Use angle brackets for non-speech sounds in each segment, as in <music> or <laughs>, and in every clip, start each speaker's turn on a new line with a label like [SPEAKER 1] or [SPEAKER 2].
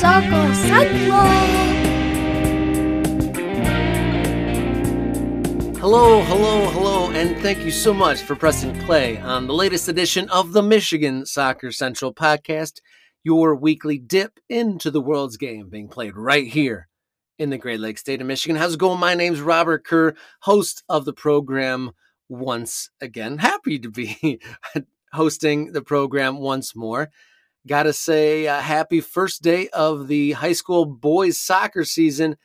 [SPEAKER 1] Soccer.
[SPEAKER 2] Hello, hello, hello, and thank you so much for pressing play on the latest edition of the Michigan Soccer Central podcast, your weekly dip into the world's game being played right here in the Great Lakes State of Michigan. How's it going? My name's Robert Kerr, host of the program once again. Happy to be <laughs> hosting the program once more. Gotta say, uh, happy first day of the high school boys soccer season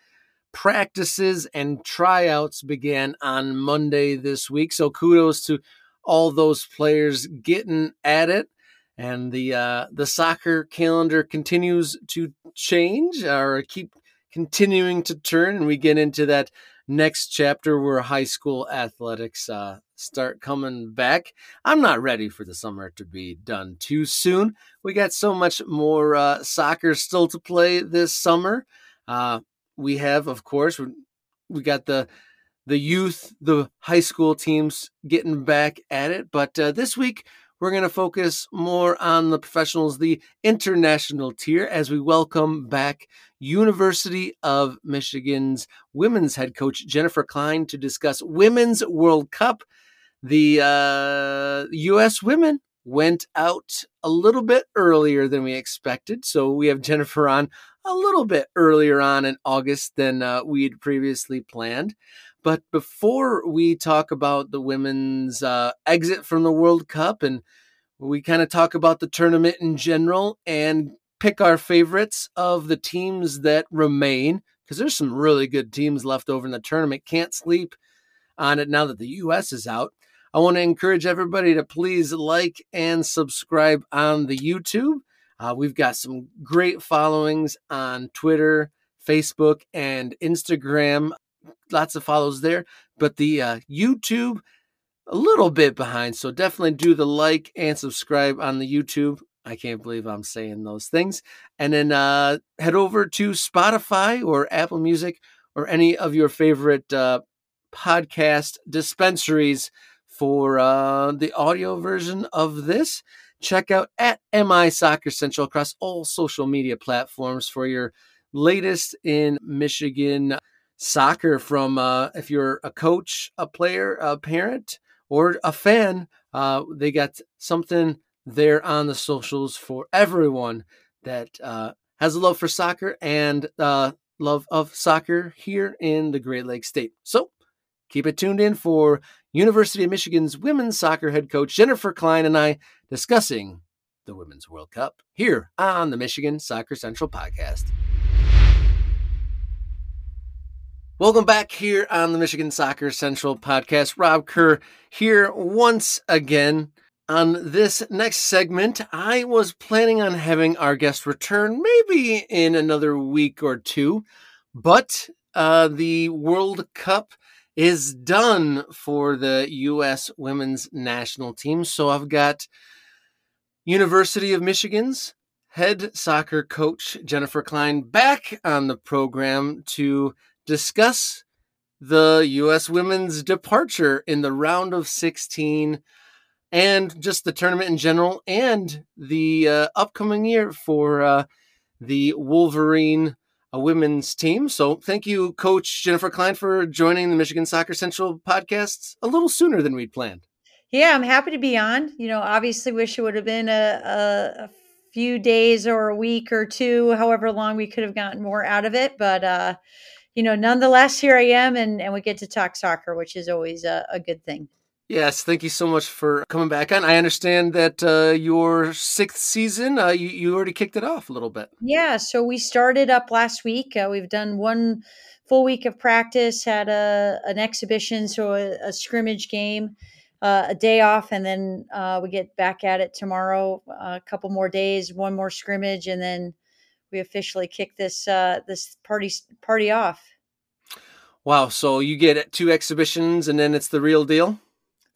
[SPEAKER 2] practices and tryouts began on Monday this week. So kudos to all those players getting at it. And the uh, the soccer calendar continues to change or keep continuing to turn, and we get into that next chapter where high school athletics uh, start coming back. I'm not ready for the summer to be done too soon. We got so much more uh, soccer still to play this summer. Uh, we have, of course, we got the the youth, the high school teams getting back at it. But uh, this week, we're going to focus more on the professionals, the international tier, as we welcome back University of Michigan's women's head coach, Jennifer Klein, to discuss Women's World Cup. The uh, U.S. women went out a little bit earlier than we expected. So we have Jennifer on a little bit earlier on in August than uh, we'd previously planned. But before we talk about the women's uh, exit from the World Cup and we kind of talk about the tournament in general and pick our favorites of the teams that remain, because there's some really good teams left over in the tournament. Can't sleep on it now that the U.S. is out. I want to encourage everybody to please like and subscribe on the YouTube. Uh, we've got some great followings on Twitter, Facebook, and Instagram. Lots of follows there. But the uh, YouTube, a little bit behind. So definitely do the like and subscribe on the YouTube. I can't believe I'm saying those things. And then uh, head over to Spotify or Apple Music or any of your favorite uh, podcast dispensaries for uh, the audio version of this check out at MI Soccer Central across all social media platforms for your latest in Michigan soccer from uh, if you're a coach, a player, a parent, or a fan. Uh, they got something there on the socials for everyone that uh, has a love for soccer and uh, love of soccer here in the Great Lakes State. So keep it tuned in for University of Michigan's women's soccer head coach Jennifer Klein and I discussing the Women's World Cup here on the Michigan Soccer Central podcast. Welcome back here on the Michigan Soccer Central podcast. Rob Kerr here once again. On this next segment, I was planning on having our guest return maybe in another week or two, but uh, the World Cup is done for the U.S. women's national team. So I've got University of Michigan's head soccer coach Jennifer Klein back on the program to discuss the U.S. women's departure in the round of 16 and just the tournament in general and the uh, upcoming year for uh, the Wolverine a women's team. So thank you, Coach Jennifer Klein, for joining the Michigan Soccer Central podcast a little sooner than we'd planned.
[SPEAKER 3] Yeah, I'm happy to be on. You know, obviously, wish it would have been a, a, a few days or a week or two, however long we could have gotten more out of it. But uh, you know, nonetheless, here I am, and and we get to talk soccer, which is always a, a good thing.
[SPEAKER 2] Yes, thank you so much for coming back on. I understand that uh, your sixth season, uh, you, you already kicked it off a little bit.
[SPEAKER 3] Yeah, so we started up last week. Uh, we've done one full week of practice, had a an exhibition, so a, a scrimmage game, uh, a day off, and then uh, we get back at it tomorrow. a couple more days, one more scrimmage, and then we officially kick this uh, this party party off.
[SPEAKER 2] Wow! So you get two exhibitions, and then it's the real deal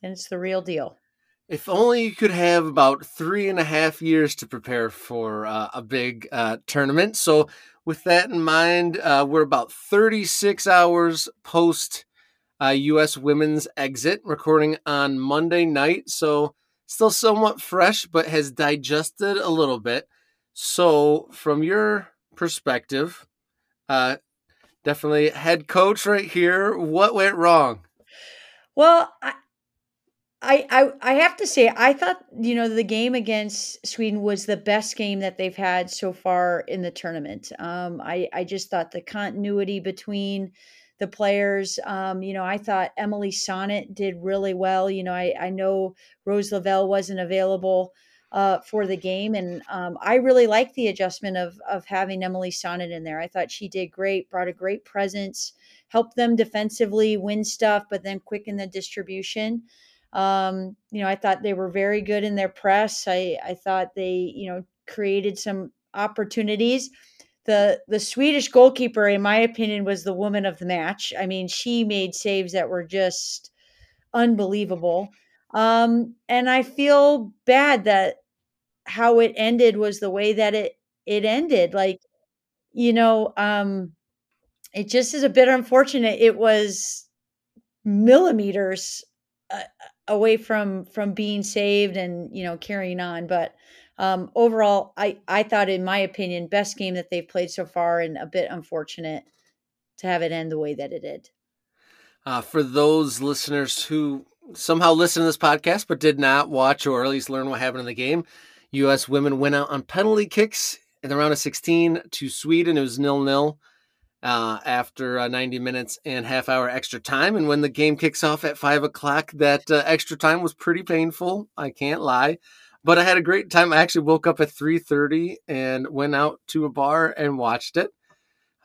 [SPEAKER 3] and it's the real deal.
[SPEAKER 2] If only you could have about three and a half years to prepare for uh, a big uh, tournament. So, with that in mind, uh, we're about 36 hours post U.S. Uh, women's exit, recording on Monday night. So, still somewhat fresh, but has digested a little bit. So, from your perspective, uh, definitely head coach right here. What went wrong?
[SPEAKER 3] Well, I, I, I have to say I thought you know the game against Sweden was the best game that they've had so far in the tournament. Um, I I just thought the continuity between the players. Um, you know, I thought Emily Sonnett did really well. You know, I I know Rose Lavelle wasn't available uh, for the game, and um, I really liked the adjustment of of having Emily Sonnett in there. I thought she did great, brought a great presence, helped them defensively win stuff, but then quicken the distribution. Um, you know, I thought they were very good in their press. I, I thought they, you know, created some opportunities. The the Swedish goalkeeper, in my opinion, was the woman of the match. I mean, she made saves that were just unbelievable. Um, and I feel bad that how it ended was the way that it it ended. Like, you know, um, it just is a bit unfortunate. It was millimeters uh, away from from being saved and you know carrying on but um overall i i thought in my opinion best game that they've played so far and a bit unfortunate to have it end the way that it did
[SPEAKER 2] uh, for those listeners who somehow listen to this podcast but did not watch or at least learn what happened in the game us women went out on penalty kicks in the round of 16 to sweden it was nil nil uh, after uh, 90 minutes and half hour extra time. And when the game kicks off at five o'clock, that uh, extra time was pretty painful. I can't lie, but I had a great time. I actually woke up at 3:30 and went out to a bar and watched it.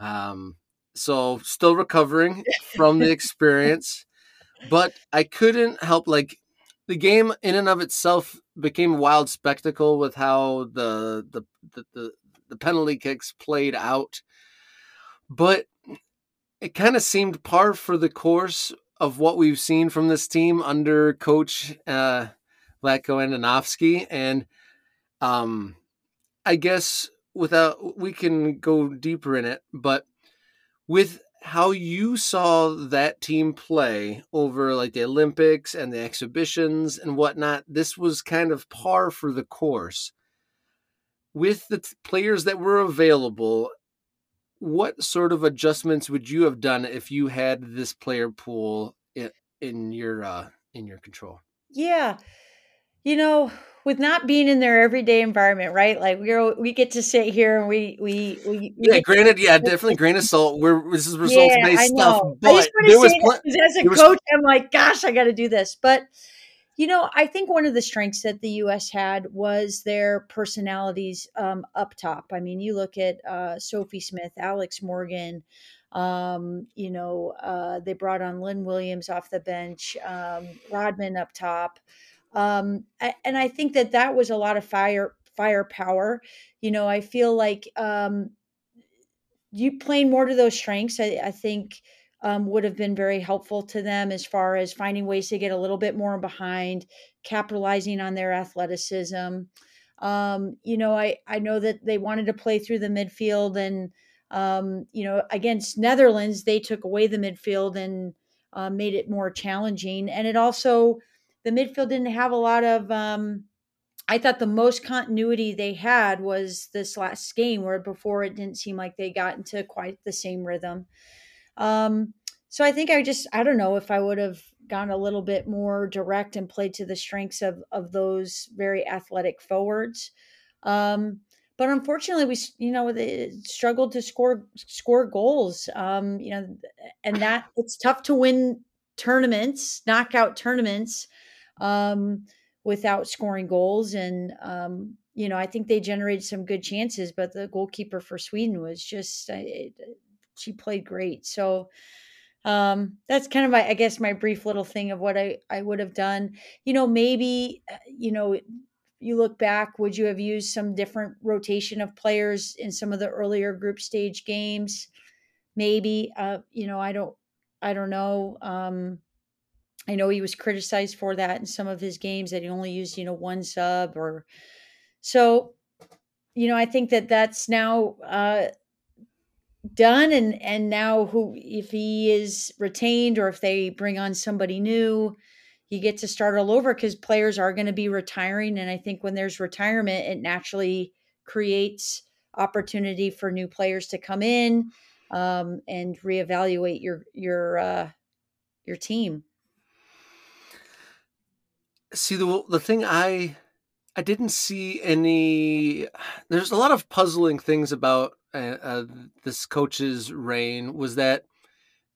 [SPEAKER 2] Um, so still recovering from the <laughs> experience, but I couldn't help like the game in and of itself became a wild spectacle with how the the the, the, the penalty kicks played out but it kind of seemed par for the course of what we've seen from this team under coach uh Vlatko Andonovski. And um I guess without we can go deeper in it, but with how you saw that team play over like the Olympics and the exhibitions and whatnot, this was kind of par for the course. With the t- players that were available what sort of adjustments would you have done if you had this player pool in, in your uh, in your control?
[SPEAKER 3] Yeah, you know, with not being in their everyday environment, right? Like we're we get to sit here and we we we,
[SPEAKER 2] yeah. Granted, yeah, definitely <laughs> grain of salt. We're this is results based
[SPEAKER 3] yeah,
[SPEAKER 2] stuff, but
[SPEAKER 3] there was pl- as a coach, I'm like, gosh, I got to do this, but you know, I think one of the strengths that the U.S. had was their personalities um, up top. I mean, you look at uh, Sophie Smith, Alex Morgan. Um, you know, uh, they brought on Lynn Williams off the bench, um, Rodman up top, um, and I think that that was a lot of fire firepower. You know, I feel like um, you playing more to those strengths. I, I think um, would have been very helpful to them as far as finding ways to get a little bit more behind, capitalizing on their athleticism. Um, you know, I, I know that they wanted to play through the midfield and, um, you know, against Netherlands, they took away the midfield and uh, made it more challenging. And it also, the midfield didn't have a lot of, um, I thought the most continuity they had was this last game, where before it didn't seem like they got into quite the same rhythm. Um, so I think I just I don't know if I would have gone a little bit more direct and played to the strengths of of those very athletic forwards. Um, but unfortunately, we you know struggled to score score goals. Um, you know, and that it's tough to win tournaments, knockout tournaments, um, without scoring goals. And um, you know, I think they generated some good chances, but the goalkeeper for Sweden was just she played great. So um, that's kind of my, I guess, my brief little thing of what I I would have done. You know, maybe uh, you know you look back, would you have used some different rotation of players in some of the earlier group stage games? Maybe, uh, you know, I don't, I don't know. Um, I know he was criticized for that in some of his games that he only used, you know, one sub or so. You know, I think that that's now uh, done and and now who if he is retained or if they bring on somebody new you get to start all over because players are going to be retiring and i think when there's retirement it naturally creates opportunity for new players to come in um, and reevaluate your your uh, your team.
[SPEAKER 2] See the the thing I I didn't see any. There's a lot of puzzling things about uh, uh, this coach's reign. Was that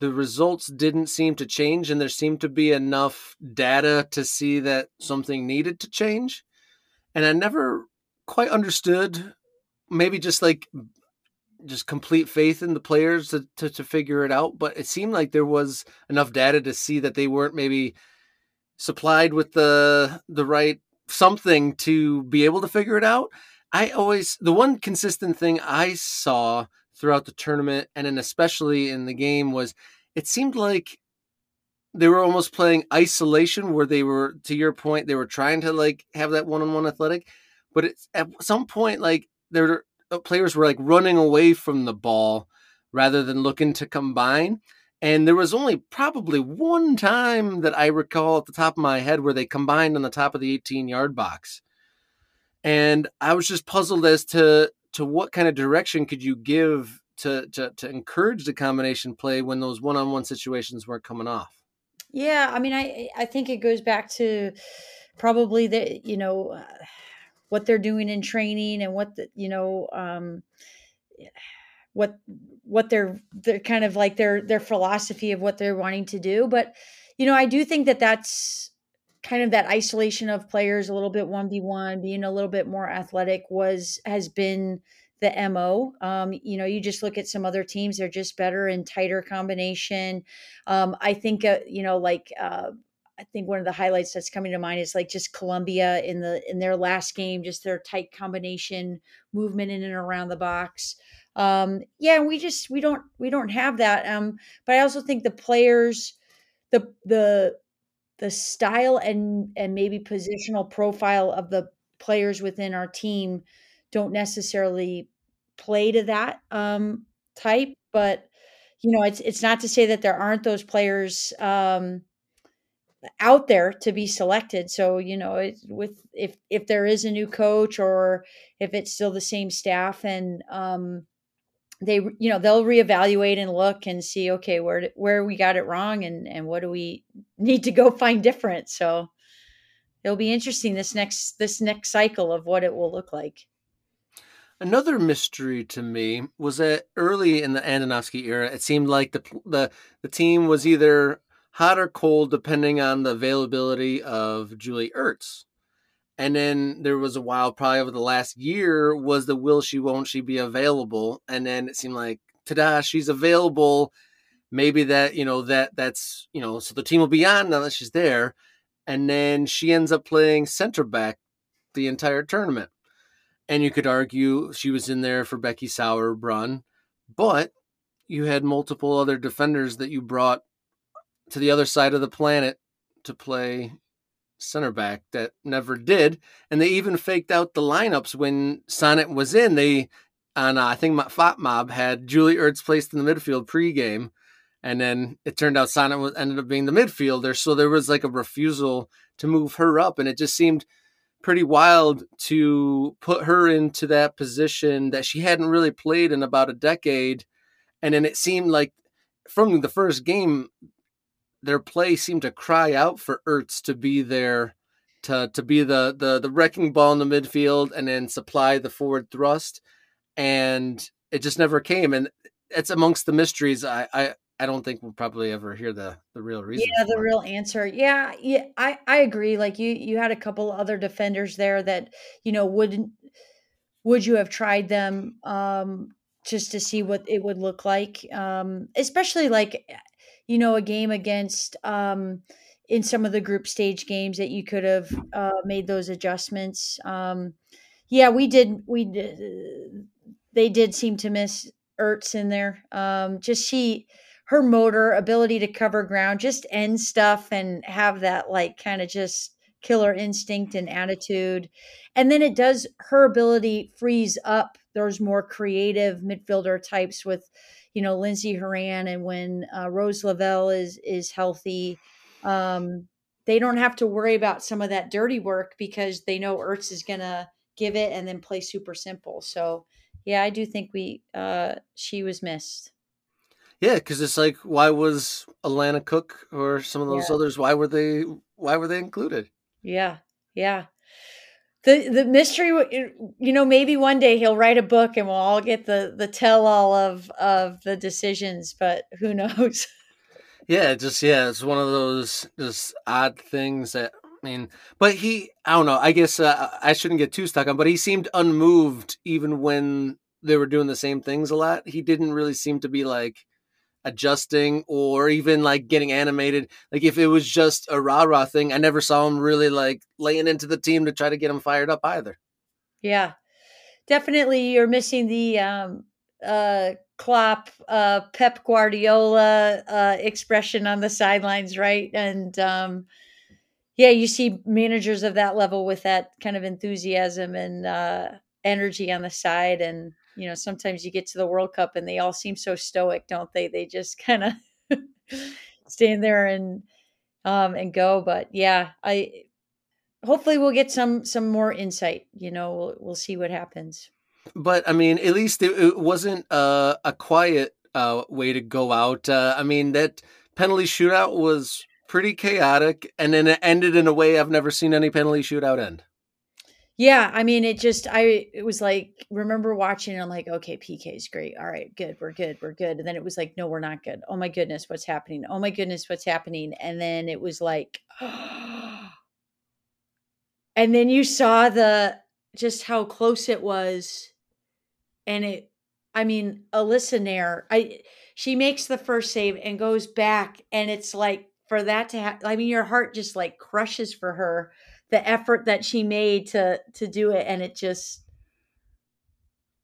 [SPEAKER 2] the results didn't seem to change, and there seemed to be enough data to see that something needed to change, and I never quite understood. Maybe just like just complete faith in the players to, to, to figure it out. But it seemed like there was enough data to see that they weren't maybe supplied with the the right something to be able to figure it out. I always the one consistent thing I saw throughout the tournament and then especially in the game was it seemed like they were almost playing isolation where they were to your point they were trying to like have that one-on-one athletic but it's at some point like their uh, players were like running away from the ball rather than looking to combine and there was only probably one time that I recall at the top of my head where they combined on the top of the 18 yard box. And I was just puzzled as to to what kind of direction could you give to to, to encourage the combination play when those one on one situations weren't coming off.
[SPEAKER 3] Yeah, I mean, I I think it goes back to probably the you know uh, what they're doing in training and what the you know um, what what they're they're kind of like their their philosophy of what they're wanting to do but you know i do think that that's kind of that isolation of players a little bit 1v1 being a little bit more athletic was has been the mo um, you know you just look at some other teams they're just better in tighter combination. Um, i think uh, you know like uh, I think one of the highlights that's coming to mind is like just Colombia in the in their last game, just their tight combination movement in and around the box um yeah we just we don't we don't have that um but i also think the players the the the style and and maybe positional profile of the players within our team don't necessarily play to that um type but you know it's it's not to say that there aren't those players um out there to be selected. So you know it, with if if there is a new coach or if it's still the same staff and um they you know they'll reevaluate and look and see okay where where we got it wrong and and what do we <laughs> need to go find different so it'll be interesting this next this next cycle of what it will look like
[SPEAKER 2] Another mystery to me was that early in the Andonovski era, it seemed like the the the team was either hot or cold depending on the availability of Julie Ertz. And then there was a while, probably over the last year, was the will she, won't she be available? And then it seemed like, ta-da, she's available. Maybe that, you know, that that's, you know, so the team will be on now that she's there. And then she ends up playing center back the entire tournament. And you could argue she was in there for Becky Sauerbrunn, but you had multiple other defenders that you brought to the other side of the planet to play center back that never did. And they even faked out the lineups when Sonnett was in. They, on uh, I think FotMob had Julie Ertz placed in the midfield pregame. And then it turned out Sonnett was, ended up being the midfielder. So there was like a refusal to move her up. And it just seemed pretty wild to put her into that position that she hadn't really played in about a decade. And then it seemed like from the first game, their play seemed to cry out for Ertz to be there to to be the the the wrecking ball in the midfield and then supply the forward thrust and it just never came and it's amongst the mysteries I I I don't think we'll probably ever hear the the real reason.
[SPEAKER 3] Yeah, the real answer. Yeah, yeah, I I agree. Like you you had a couple other defenders there that you know wouldn't would you have tried them um just to see what it would look like um especially like you know, a game against um, in some of the group stage games that you could have uh, made those adjustments. Um, yeah, we did. We did, they did seem to miss Ertz in there. Um, just she, her motor ability to cover ground, just end stuff and have that like kind of just killer instinct and attitude. And then it does her ability frees up those more creative midfielder types with you know Lindsey Horan and when uh, Rose Lavelle is is healthy, um, they don't have to worry about some of that dirty work because they know Ertz is going to give it and then play super simple. So yeah, I do think we uh, she was missed.
[SPEAKER 2] Yeah, because it's like, why was Alana Cook or some of those
[SPEAKER 3] Yeah.
[SPEAKER 2] others? Why were they? Why were they included?
[SPEAKER 3] Yeah, yeah. The the mystery, you know, maybe one day he'll write a book and we'll all get the the tell all of of the decisions, but who <laughs> knows?
[SPEAKER 2] Yeah, just yeah, it's one of those just odd things that I mean, but he, I don't know. I guess uh, I shouldn't get too stuck on, but he seemed unmoved even when they were doing the same things a lot. He didn't really seem to be like adjusting or even like getting animated. Like if it was just a rah rah thing, I never saw him really like laying into the team to try to get him fired up either.
[SPEAKER 3] Yeah, definitely. You're missing the um, uh, Klopp, uh, Pep Guardiola uh, expression on the sidelines, right? And um, yeah, you see managers of that level with that kind of enthusiasm and uh, energy on the side, and you know, sometimes you get to the World Cup and they all seem so stoic, don't they? They just <laughs> kind of stand there and um, and go. But yeah, I hopefully we'll get some some more insight. You know, we'll we'll see what happens.
[SPEAKER 2] But I mean, at least it, it wasn't uh, a quiet uh, way to go out. Uh, I mean, that penalty shootout was pretty chaotic, and then it ended in a way I've never seen any penalty shootout end.
[SPEAKER 3] Yeah, I mean, it just I it was like remember watching. And I'm like, okay, PK is great. All right, good, we're good, we're good. And then it was like, no, we're not good. Oh my goodness, what's happening? Oh my goodness, what's happening? And then it was like, <gasps> and then you saw the just how close it was, and it. I mean, Alyssa Naeher, I she makes the first save and goes back, and it's like for that to happen. I mean, your heart just like crushes for her the effort that she made to to do it and it just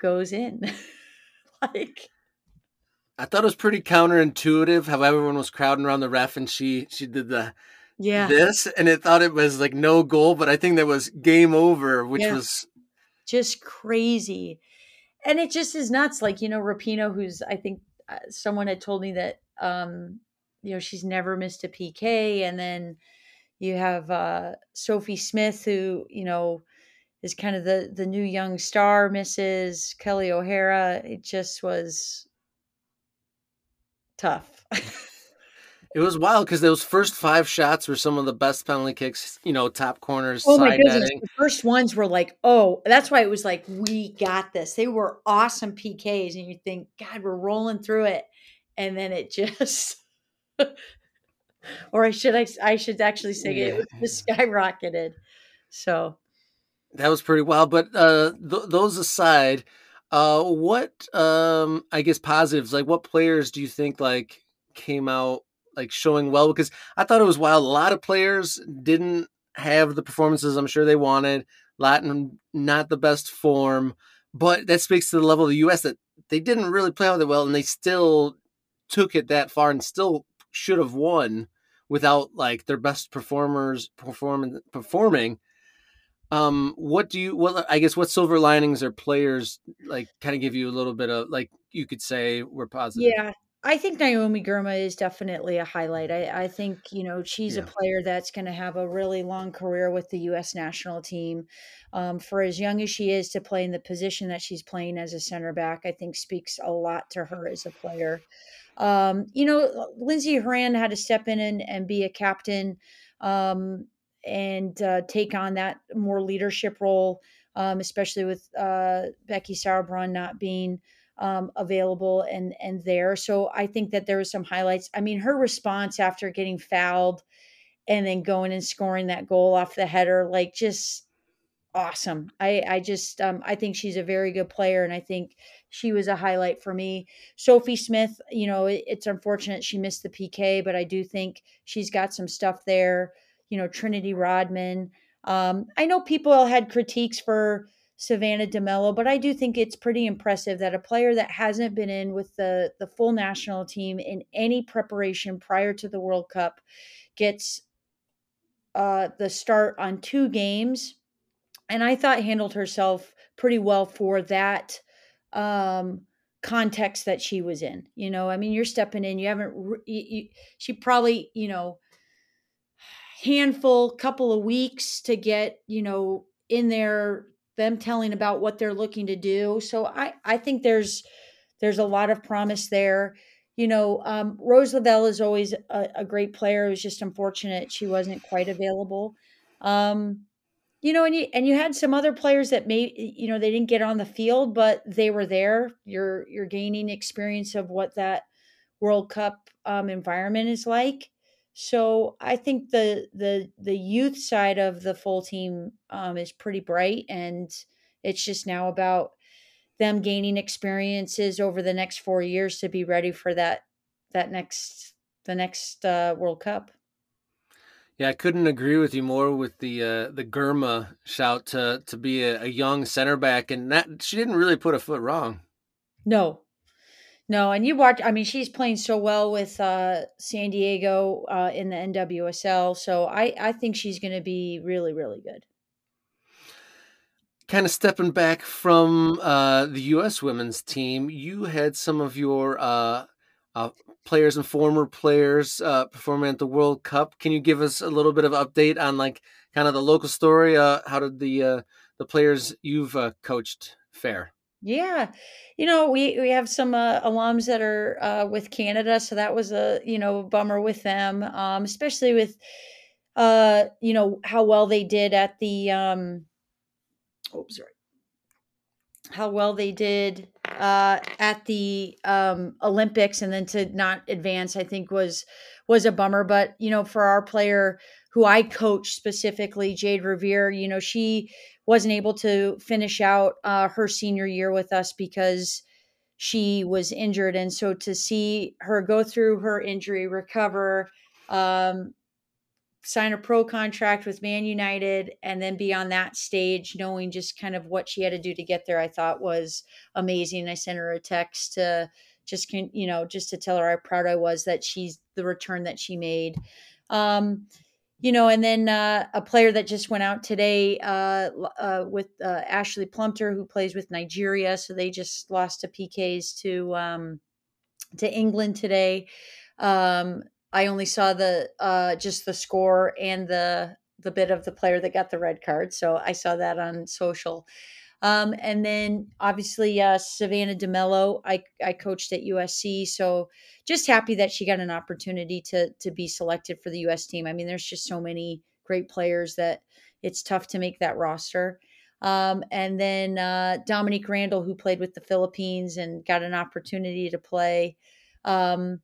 [SPEAKER 3] goes in. <laughs> Like
[SPEAKER 2] I thought it was pretty counterintuitive how everyone was crowding around the ref and she she did the
[SPEAKER 3] yeah.
[SPEAKER 2] this and it thought it was like no goal, but I think that was game over, which
[SPEAKER 3] Yeah.
[SPEAKER 2] was
[SPEAKER 3] just crazy. And it just is nuts like you know Rapinoe who's i think uh, someone had told me that um you know she's never missed a pk and then you have uh sophie smith who you know is kind of the the new young star mrs kelly o'hara it just was tough
[SPEAKER 2] it was wild because those first five shots were some of the best penalty kicks, you know, top corners,
[SPEAKER 3] Oh my goodness.
[SPEAKER 2] netting.
[SPEAKER 3] The first ones were like, oh, that's why it was like, we got this. They were awesome PKs. And you think, God, we're rolling through it. And then it just, <laughs> or I should, I, I should actually say it, was <laughs> skyrocketed. So,
[SPEAKER 2] That was pretty wild. But uh, th- those aside, uh, what um, I guess positives like what players do you think like came out like showing well? Because I thought it was wild. A lot of players didn't have the performances I'm sure they wanted. Latin not the best form, but that speaks to the level of the U.S. that they didn't really play all that well, and they still took it that far and still should have won without like their best performers performing performing um what do you what i guess what silver linings or players like kind of give you a little bit of like you could say were positive
[SPEAKER 3] yeah, I think Naomi Girma is definitely a highlight. I, I think, you know, she's
[SPEAKER 2] Yeah.
[SPEAKER 3] a player that's going to have a really long career with the U.S. national team. Um, for as young as she is to play in the position that she's playing as a center back, I think speaks a lot to her as a player. Um, you know, Lindsey Horan had to step in and, and be a captain um, and uh, take on that more leadership role, um, especially with uh, Becky Sauerbrunn not being um, available and and there. So I think that there was some highlights. I mean, her response after getting fouled and then going and scoring that goal off the header, like just awesome. I I just um, I think she's a very good player, and I think she was a highlight for me. Sophie Smith, you know, it, it's unfortunate she missed the PK, but I do think she's got some stuff there. You know, Trinity Rodman. Um, I know people had critiques for Savannah DeMelo, but I do think it's pretty impressive that a player that hasn't been in with the the full national team in any preparation prior to the World Cup gets uh, the start on two games, and I thought handled herself pretty well for that um, context that she was in. You know, I mean, you're stepping in. You haven't. You, you, she probably, you know, handful, couple of weeks to get, you know, in there them telling about what they're looking to do. So I I think there's there's a lot of promise there. You know, um, Rose Lavelle is always a, a, great player. It was just unfortunate she wasn't quite available. Um, you know, and you and you had some other players that may you know they didn't get on the field, but they were there. You're you're gaining experience of what that World Cup um, environment is like. So I think the the the youth side of the full team um, is pretty bright, and it's just now about them gaining experiences over the next four years to be ready for that that next the next uh, World Cup.
[SPEAKER 2] Yeah, I couldn't agree with you more with the uh, the Girma shout to to be a, a, young center back, and that she didn't really put a foot wrong.
[SPEAKER 3] No, no, and you watch. I mean, she's playing so well with uh, San Diego uh, in the NWSL, so I I think she's going to be really really good.
[SPEAKER 2] Kind of stepping back from uh, the U.S. women's team, you had some of your uh, players and former players uh, performing at the World Cup. Can you give us a little bit of update on like kind of the local story? Uh, how did the uh, the players you've uh, coached fare?
[SPEAKER 3] Yeah, you know we we have some uh, alums that are uh, with Canada, so that was a you know bummer with them, um, especially with uh, you know how well they did at the um, sorry how well they did uh, at the um, Olympics and then to not advance, I think was was a bummer. But you know, for our player who I coach specifically, Jayde Riviere, you know, she wasn't able to finish out uh, her senior year with us because she was injured, and so to see her go through her injury, recover, um, sign a pro contract with Man United and then be on that stage, knowing just kind of what she had to do to get there, I thought was amazing. I sent her a text to just, can you know, just to tell her how proud I was that she's the return that she made. Um, you know, and then uh, a player that just went out today uh, uh, with uh, Ashleigh Plumptre, who plays with Nigeria. So they just lost to PKs to um, to England today. Um, I only saw the uh, just the score and the the bit of the player that got the red card. So I saw that on social. Um, and then obviously uh, Savannah DeMelo, I, I coached at USC, so just happy that she got an opportunity to to be selected for the US team. I mean, there's just so many great players that it's tough to make that roster. Um, and then uh, Dominique Randle, who played with the Philippines and got an opportunity to play. Um,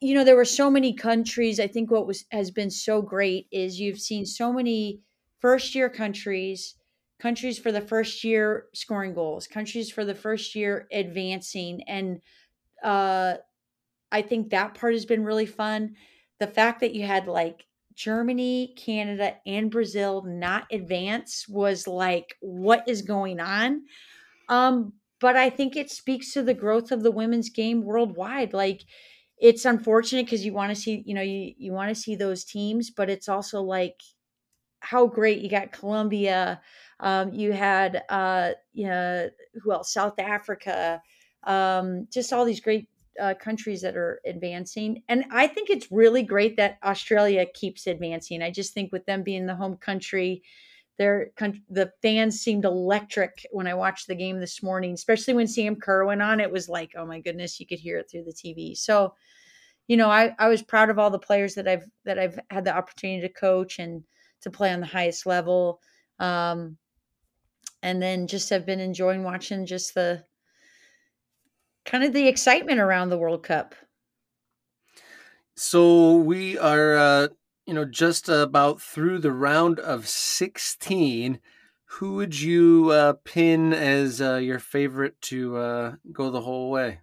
[SPEAKER 3] you know there were so many countries i think what was has been so great is you've seen so many first year countries countries for the first year scoring goals countries for the first year advancing and uh i think that part has been really fun. The fact that you had like germany canada and brazil not advance was like what is going on? Um but i think it speaks to the growth of the women's game worldwide like it's unfortunate because you want to see, you know, you, you want to see those teams, but it's also like how great you got Colombia. Um, you had, uh, you know, who else? South Africa. Um, just all these great uh, countries that are advancing. And I think it's really great that Australia keeps advancing. I just think with them being the home country, their the fans seemed electric when I watched the game this morning, especially when Sam Kerr went on. It was like, oh my goodness, you could hear it through the TV. So, you know, I, I was proud of all the players that I've that I've had the opportunity to coach and to play on the highest level. Um, and then just have been enjoying watching just the kind of the excitement around the World Cup.
[SPEAKER 2] So we are uh, you know, just about through the round of 16, who would you uh, pin as uh, your favorite to uh, go the whole way?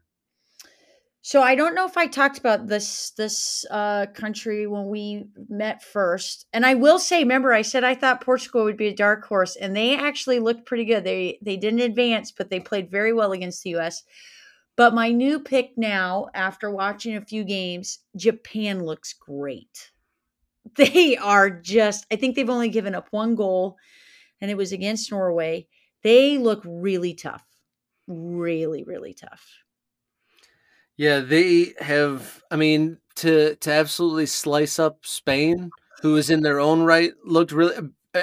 [SPEAKER 3] So I don't know if I talked about this this uh, country when we met first, and I will say, remember, I said I thought Portugal would be a dark horse, and they actually looked pretty good. They they didn't advance, but they played very well against the U.S. But my new pick now, after watching a few games, Japan looks great they are just, I think they've only given up one goal, and it was against Norway. They look really tough, really, really tough.
[SPEAKER 2] Yeah, they have. I mean, to to absolutely slice up Spain, who is in their own right, looked really.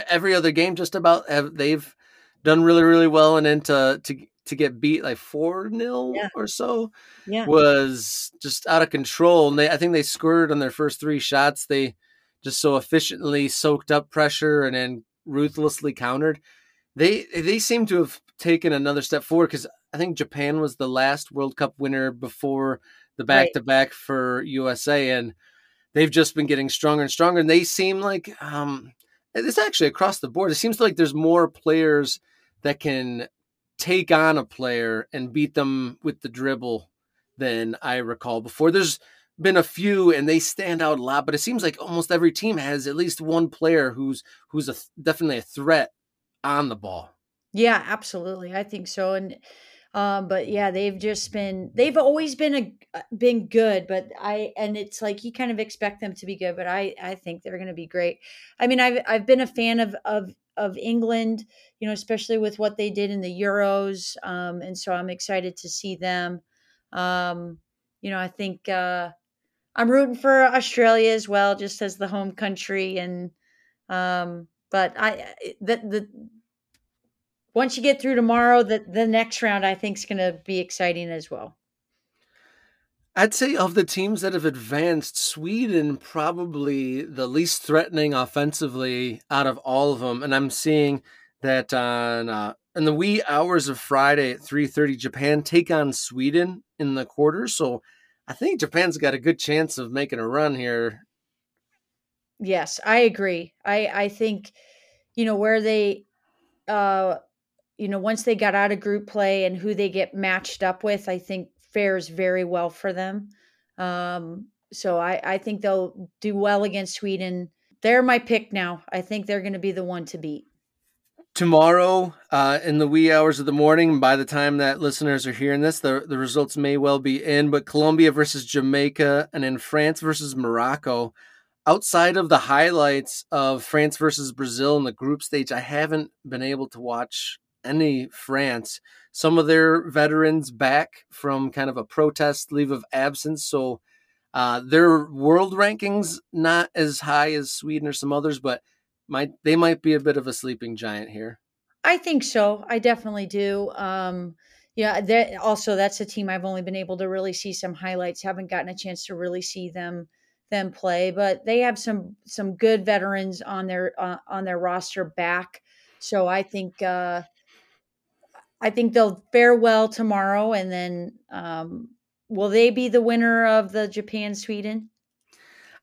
[SPEAKER 2] Every other game, just about have they've done really really well, and then to to to get beat like four 0
[SPEAKER 3] Yeah.
[SPEAKER 2] or so
[SPEAKER 3] Yeah.
[SPEAKER 2] was just out of control. And they, I think they scored on their first three shots. They just so efficiently soaked up pressure and then ruthlessly countered. They they seem to have taken another step forward because I think Japan was the last World Cup winner before the back to back for USA, and they've just been getting stronger and stronger. And they seem like um, it's actually across the board. It seems like there's more players that can take on a player and beat them with the dribble than I recall before. There's been a few and they stand out a lot, but it seems like almost every team has at least one player who's who's a definitely a threat on the ball.
[SPEAKER 3] Yeah, absolutely. I think so. And um, but yeah, they've just been they've always been a uh, been good, but I and it's like you kind of expect them to be good, but I I think they're going to be great. I mean, I've I've been a fan of of of England, you know, especially with what they did in the Euros, um, and so I'm excited to see them. Um, you know, I think uh, I'm rooting for Australia as well, just as the home country, and um, but I the the once you get through tomorrow, the the next round I think is going to be exciting as well.
[SPEAKER 2] I'd say of the teams that have advanced, Sweden probably the least threatening offensively out of all of them, and I'm seeing that on uh, in the wee hours of Friday at 3:30, Japan take on Sweden in the quarter. So I think Japan's got a good chance of making a run here.
[SPEAKER 3] Yes, I agree. I I think you know where they uh you know once they got out of group play and who they get matched up with, I think fares very well for them. Um so I I think they'll do well against Sweden. They're my pick now. I think they're going to be the one to beat.
[SPEAKER 2] Tomorrow, uh, in the wee hours of the morning, by the time that listeners are hearing this, the, the results may well be in. But Colombia versus Jamaica and then France versus Morocco. Outside of the highlights of France versus Brazil in the group stage, I haven't been able to watch any France. Some of their veterans back from kind of a protest leave of absence. So uh, their world rankings not as high as Sweden or some others, but might they might be a bit of a sleeping giant here.
[SPEAKER 3] I think so. I definitely do. Um, yeah, that also that's a team I've only been able to really see some highlights. Haven't gotten a chance to really see them them play, but they have some some good veterans on their uh, on their roster back. So I think uh, I think they'll fare well tomorrow, and then um, will they be the winner of the Japan Sweden?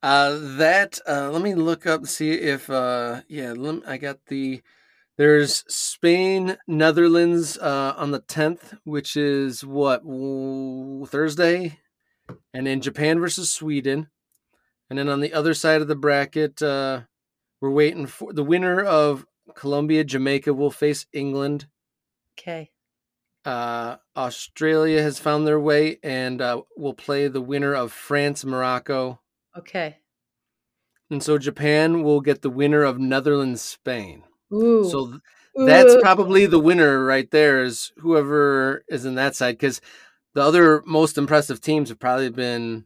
[SPEAKER 2] Uh, that uh, let me look up see if uh, yeah lem- I got the there's Spain Netherlands uh, on the tenth, which is what Thursday, and then Japan versus Sweden, and then on the other side of the bracket, uh, we're waiting for the winner of Colombia Jamaica will face England.
[SPEAKER 3] Okay.
[SPEAKER 2] Uh, Australia has found their way and uh, will play the winner of France Morocco.
[SPEAKER 3] Okay.
[SPEAKER 2] And so Japan will get the winner of Netherlands Spain.
[SPEAKER 3] Ooh.
[SPEAKER 2] So th- that's
[SPEAKER 3] Ooh.
[SPEAKER 2] probably the winner right there is whoever is in that side because the other most impressive teams have probably been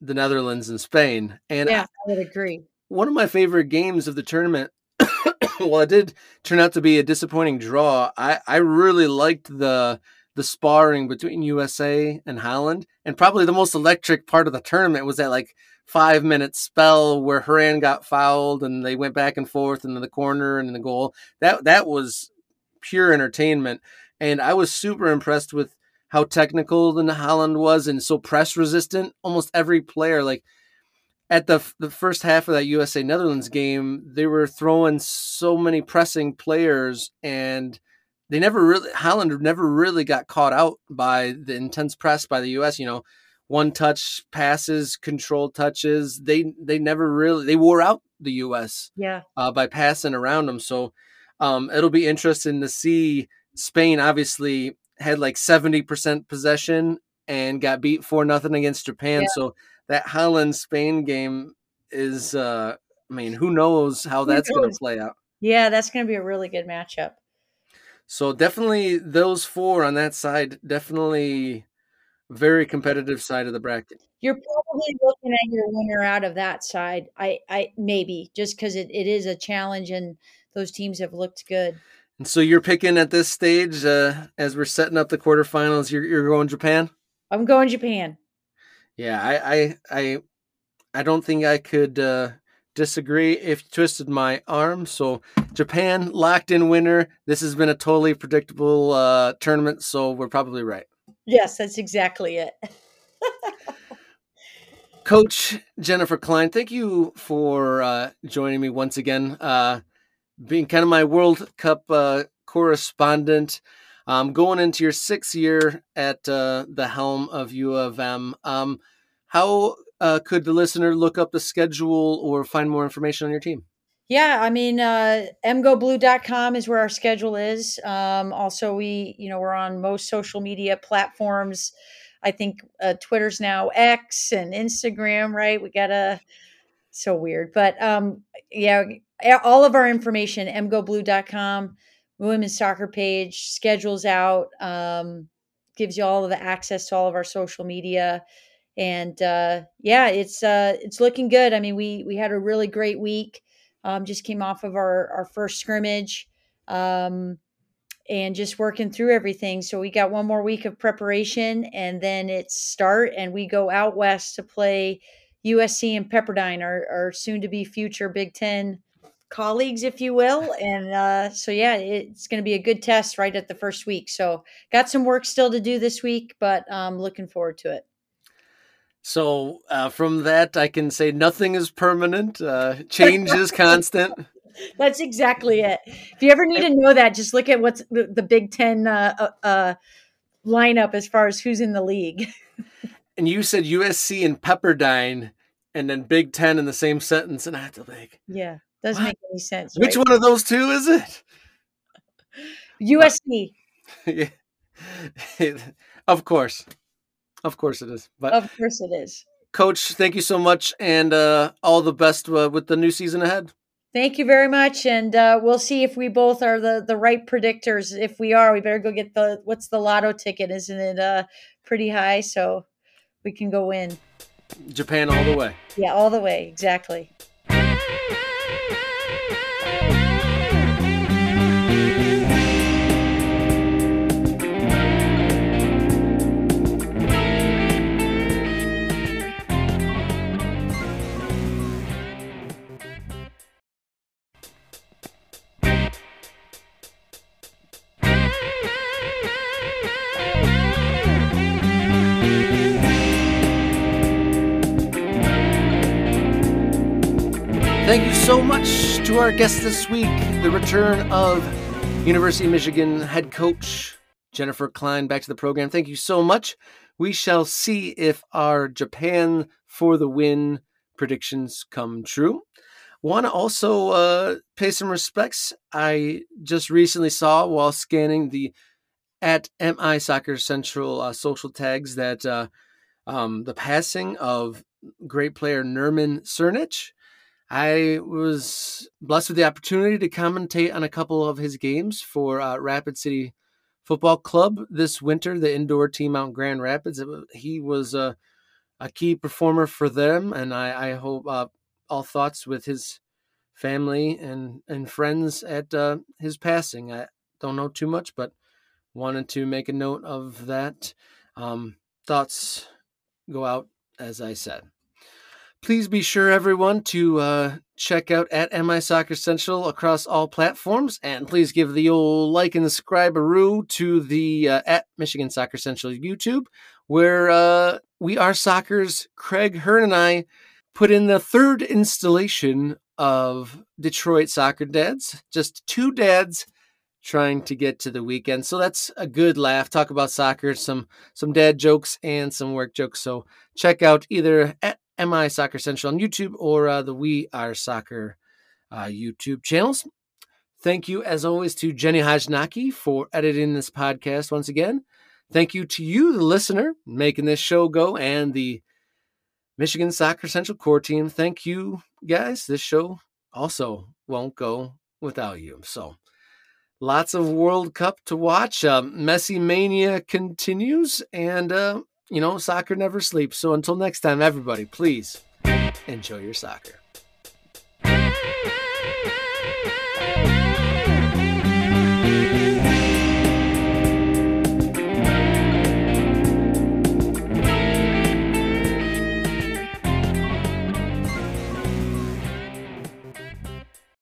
[SPEAKER 2] the Netherlands and Spain. And
[SPEAKER 3] yeah, I would agree.
[SPEAKER 2] one of my favorite games of the tournament, <coughs> well, it did turn out to be a disappointing draw. I, I really liked the the sparring between USA and Holland, and probably the most electric part of the tournament was that like five minute spell where Horan got fouled and they went back and forth into the corner and in the goal. That that was pure entertainment, and I was super impressed with how technical the Holland was and so press resistant. Almost every player like at the the first half of that USA Netherlands game, they were throwing so many pressing players, and they never really Holland never really got caught out by the intense press by the US. You know, one touch passes, control touches. They they never really they wore out the US
[SPEAKER 3] Yeah.
[SPEAKER 2] uh, by passing around them. So um, it'll be interesting to see. Spain obviously had like seventy percent possession and got beat four nothing against Japan.
[SPEAKER 3] Yeah.
[SPEAKER 2] So that Holland Spain game is, uh, I mean, who knows how
[SPEAKER 3] Who
[SPEAKER 2] that's going to play out.
[SPEAKER 3] Yeah, that's going to be a really good matchup.
[SPEAKER 2] So definitely those four on that side, definitely very competitive side of the bracket.
[SPEAKER 3] You're probably looking at your winner out of that side. I, I maybe just because it, it is a challenge and those teams have looked good.
[SPEAKER 2] And so you're picking at this stage, uh, as we're setting up the quarterfinals. You're you're going Japan.
[SPEAKER 3] I'm going Japan.
[SPEAKER 2] Yeah, I I I, I don't think I could uh, disagree if you twisted my arm. So Japan locked in winner. This has been a totally predictable uh, tournament, so we're probably right.
[SPEAKER 3] Yes, that's exactly it. <laughs>
[SPEAKER 2] Coach Jennifer Klein, thank you for uh, joining me once again, uh, being kind of my World Cup uh, correspondent. Um, going into your sixth year at uh, the helm of U of M, um, how uh, could the listener look up the schedule or find more information on your team?
[SPEAKER 3] Yeah, I mean, uh, mgoblue.com is where our schedule is. Um, also, we, you know, we're on most social media platforms. I think uh, Twitter's now X and Instagram, right? We got a so weird, but um, yeah, all of our information, mgoblue.com, women's soccer page, schedules out, um, gives you all of the access to all of our social media. And uh, yeah, it's uh, it's looking good. I mean, we we had a really great week. Um, just came off of our our first scrimmage. Um, and just working through everything. So we got one more week of preparation and then it's start and we go out west to play USC and Pepperdine, our, our soon to be future Big Ten colleagues, if you will. And uh, so, yeah, it's going to be a good test right at the first week. So got some work still to do this week, but I'm um, looking forward to it.
[SPEAKER 2] So uh, from that, I can say nothing is permanent. Uh, change is constant. <laughs>
[SPEAKER 3] That's exactly it. If you ever need to know that, just look at what's the, the Big Ten uh, uh, uh, lineup as far as who's in the league. <laughs>
[SPEAKER 2] and you said USC and Pepperdine, and then Big Ten in the same sentence, and I had to like,
[SPEAKER 3] yeah, doesn't what? make any sense.
[SPEAKER 2] Which right? one of those two is it? <laughs>
[SPEAKER 3] USC.
[SPEAKER 2] yeah. of course, of course it is. But
[SPEAKER 3] of course it is.
[SPEAKER 2] Coach, thank you so much, and uh, all the best uh, with the new season ahead.
[SPEAKER 3] Thank you very much, and uh, we'll see if we both are the the right predictors. If we are, we better go get the what's the lotto ticket? Isn't it uh pretty high? So we can go in.
[SPEAKER 2] Japan all the way.
[SPEAKER 3] Yeah, all the way. Exactly.
[SPEAKER 2] Our guest this week, the return of University of Michigan head coach Jennifer Klein back to the program. Thank you so much. We shall see if our Japan for the win predictions come true. Want to also uh, pay some respects. I just recently saw while scanning the at MI Soccer Central uh, social tags that uh, um, the passing of great player Nermin Crnic I was blessed with the opportunity to commentate on a couple of his games for uh, Rapid City Football Club this winter, the indoor team out in Grand Rapids. He was a, a key performer for them, and I, I hope uh, all thoughts with his family and, and friends at uh, his passing. I don't know too much, but wanted to make a note of that. Um, thoughts go out, as I said. Please be sure, everyone, to uh, check out at MI Soccer Central across all platforms, and please give the old like and subscribe a to the uh, at Michigan Soccer Central YouTube, where uh, we are soccer's Craig Hearn and I put in the third installation of Detroit Soccer Dads. Just two dads trying to get to the weekend. So that's a good laugh. Talk about soccer, some some dad jokes and some work jokes. So check out either at MI Soccer Central on YouTube or uh, the We Are Soccer uh, YouTube channels. Thank you, as always, to Jenny Hajnaki for editing this podcast once again. Thank you to you, the listener, making this show go, and the Michigan Soccer Central core team. Thank you, guys. This show also won't go without you. So, lots of World Cup to watch. Uh, Messi Mania continues, and uh, you know, soccer never sleeps. So until next time, everybody, please enjoy your soccer.